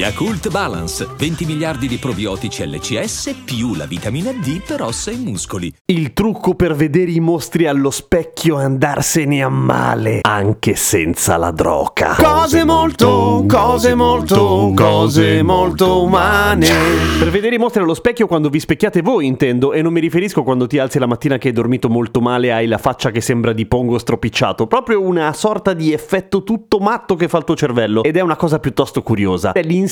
Yakult Balance, 20 miliardi di probiotici LCS più la vitamina D per ossa e muscoli. Il trucco per vedere i mostri allo specchio è andarsene a male, anche senza la droga. Cose molto, cose molto, cose molto umane. Per vedere i mostri allo specchio quando vi specchiate voi, intendo, e non mi riferisco quando ti alzi la mattina che hai dormito molto male e hai la faccia che sembra di pongo stropicciato, proprio una sorta di effetto tutto matto che fa il tuo cervello, ed è una cosa piuttosto curiosa. È l'insieme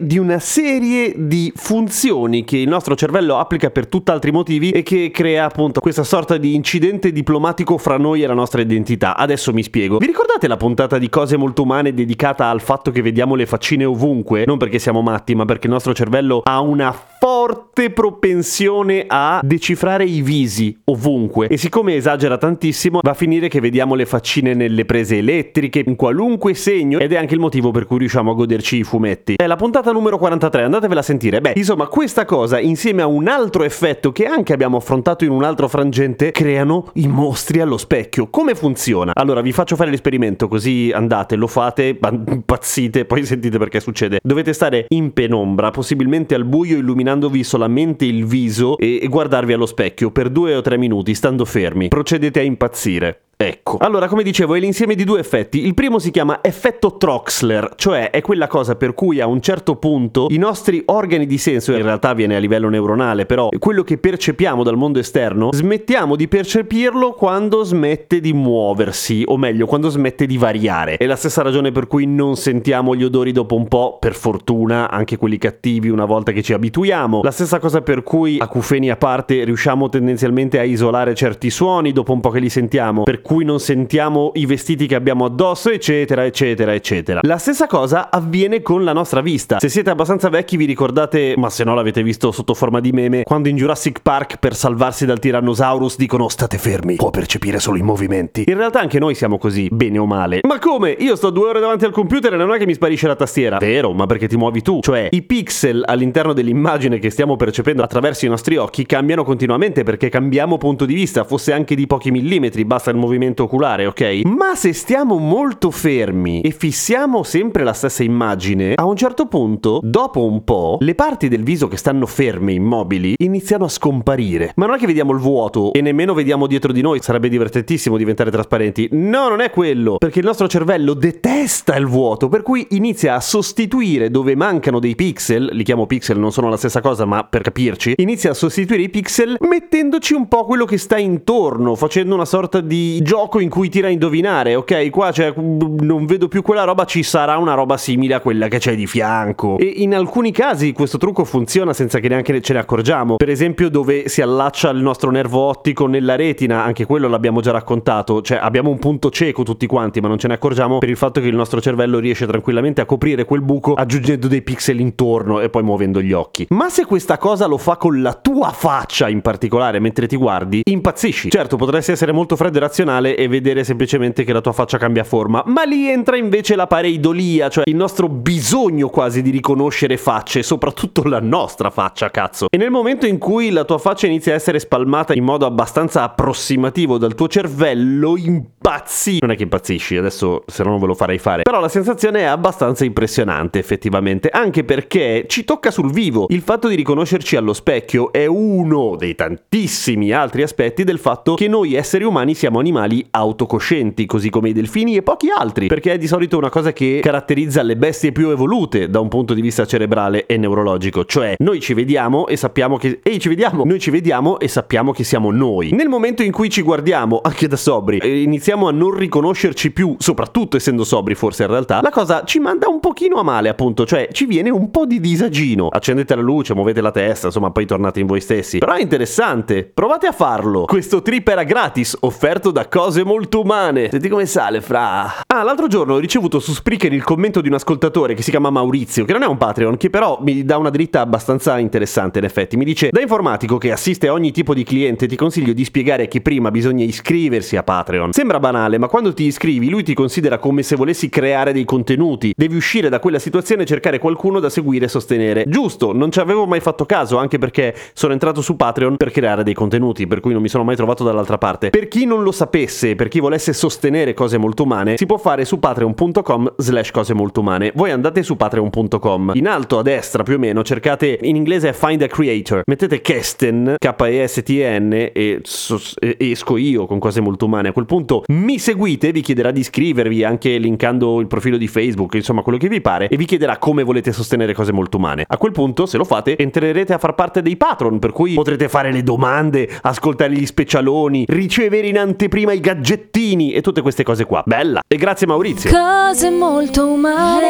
di una serie di funzioni che il nostro cervello applica per tutt'altri motivi e che crea appunto questa sorta di incidente diplomatico fra noi e la nostra identità. Adesso mi spiego. Vi ricordate la puntata di cose molto umane dedicata al fatto che vediamo le faccine ovunque? Non perché siamo matti, ma perché il nostro cervello ha una forte propensione a decifrare i visi ovunque. E siccome esagera tantissimo va a finire che vediamo le faccine nelle prese elettriche in qualunque segno ed è anche il motivo per cui riusciamo a goderci i fumetti. È la puntata numero 43 andatevela a sentire. Beh insomma questa cosa insieme a un altro effetto che anche abbiamo affrontato in un altro frangente creano i mostri allo specchio. Come funziona? Allora vi faccio fare l'esperimento così andate lo fate impazzite poi sentite perché succede. Dovete stare in penombra possibilmente al buio illuminandovi solamente il viso e guardarvi allo specchio per due o tre minuti stando fermi. Procedete a impazzire. Ecco. Allora, come dicevo, è l'insieme di due effetti. Il primo si chiama effetto Troxler, cioè è quella cosa per cui a un certo punto i nostri organi di senso, in realtà viene a livello neuronale, però quello che percepiamo dal mondo esterno, smettiamo di percepirlo quando smette di muoversi, o meglio, quando smette di variare. È la stessa ragione per cui non sentiamo gli odori dopo un po', per fortuna, anche quelli cattivi una volta che ci abituiamo. La stessa cosa per cui, acufeni a parte, riusciamo tendenzialmente a isolare certi suoni dopo un po' che li sentiamo. Per cui non sentiamo i vestiti che abbiamo addosso, eccetera, eccetera, eccetera. La stessa cosa avviene con la nostra vista. Se siete abbastanza vecchi vi ricordate, ma se no l'avete visto sotto forma di meme, quando in Jurassic Park per salvarsi dal Tyrannosaurus dicono state fermi, può percepire solo i movimenti. In realtà anche noi siamo così, bene o male. Ma come? Io sto due ore davanti al computer e non è che mi sparisce la tastiera. Vero, ma perché ti muovi tu. Cioè, i pixel all'interno dell'immagine che stiamo percependo attraverso i nostri occhi cambiano continuamente perché cambiamo punto di vista, fosse anche di pochi millimetri, basta il movimento movimento oculare, ok? Ma se stiamo molto fermi e fissiamo sempre la stessa immagine, a un certo punto, dopo un po', le parti del viso che stanno ferme, immobili, iniziano a scomparire. Ma non è che vediamo il vuoto e nemmeno vediamo dietro di noi, sarebbe divertentissimo diventare trasparenti. No, non è quello, perché il nostro cervello detesta il vuoto, per cui inizia a sostituire dove mancano dei pixel, li chiamo pixel, non sono la stessa cosa, ma per capirci, inizia a sostituire i pixel mettendoci un po' quello che sta intorno, facendo una sorta di gioco in cui tira a indovinare, ok? Qua c'è, non vedo più quella roba, ci sarà una roba simile a quella che c'è di fianco. E in alcuni casi questo trucco funziona senza che neanche ce ne accorgiamo. Per esempio dove si allaccia il nostro nervo ottico nella retina, anche quello l'abbiamo già raccontato, cioè abbiamo un punto cieco tutti quanti, ma non ce ne accorgiamo per il fatto che il nostro cervello riesce tranquillamente a coprire quel buco aggiungendo dei pixel intorno e poi muovendo gli occhi. Ma se questa cosa lo fa con la tua faccia in particolare mentre ti guardi, impazzisci. Certo, potresti essere molto freddo e razionale banale e vedere semplicemente che la tua faccia cambia forma, ma lì entra invece la pareidolia, cioè il nostro bisogno quasi di riconoscere facce, soprattutto la nostra faccia, cazzo. E nel momento in cui la tua faccia inizia a essere spalmata in modo abbastanza approssimativo dal tuo cervello, impazzi. Non è che impazzisci, adesso se no non ve lo farei fare. Però la sensazione è abbastanza impressionante, effettivamente, anche perché ci tocca sul vivo. Il fatto di riconoscerci allo specchio è uno dei tantissimi altri aspetti del fatto che noi esseri umani siamo animali animali autocoscienti, così come i delfini e pochi altri, perché è di solito una cosa che caratterizza le bestie più evolute da un punto di vista cerebrale e neurologico, cioè noi ci vediamo e sappiamo che ehi ci vediamo, noi ci vediamo e sappiamo che siamo noi. Nel momento in cui ci guardiamo anche da sobri e iniziamo a non riconoscerci più, soprattutto essendo sobri forse in realtà, la cosa ci manda un pochino a male, appunto, cioè ci viene un po' di disagino. Accendete la luce, muovete la testa, insomma, poi tornate in voi stessi. Però è interessante, provate a farlo. Questo trip era gratis, offerto da cose molto umane. Senti come sale, fra. Ah, l'altro giorno ho ricevuto su Spreaker il commento di un ascoltatore che si chiama Maurizio, che non è un Patreon, che però mi dà una dritta abbastanza interessante in effetti. Mi dice, da informatico che assiste a ogni tipo di cliente, ti consiglio di spiegare che prima bisogna iscriversi a Patreon. Sembra banale, ma quando ti iscrivi lui ti considera come se volessi creare dei contenuti. Devi uscire da quella situazione e cercare qualcuno da seguire e sostenere. Giusto, non ci avevo mai fatto caso, anche perché sono entrato su Patreon per creare dei contenuti, per cui non mi sono mai trovato dall'altra parte. Per chi non lo sapesse, per chi volesse sostenere cose molto umane, si può fare su patreon.com slash cose molto umane. Voi andate su patreon.com. In alto a destra più o meno cercate in inglese Find a Creator. Mettete Kesten, K-E-S-T-N e, so- e esco io con cose molto umane. A quel punto mi seguite, vi chiederà di iscrivervi anche linkando il profilo di Facebook, insomma quello che vi pare, e vi chiederà come volete sostenere cose molto umane. A quel punto, se lo fate, entrerete a far parte dei patron, per cui potrete fare le domande, ascoltare gli specialoni, ricevere in anteprima i gadgettini e tutte queste cose qua. Bella! E grazie Maurizio. Cose molto umane.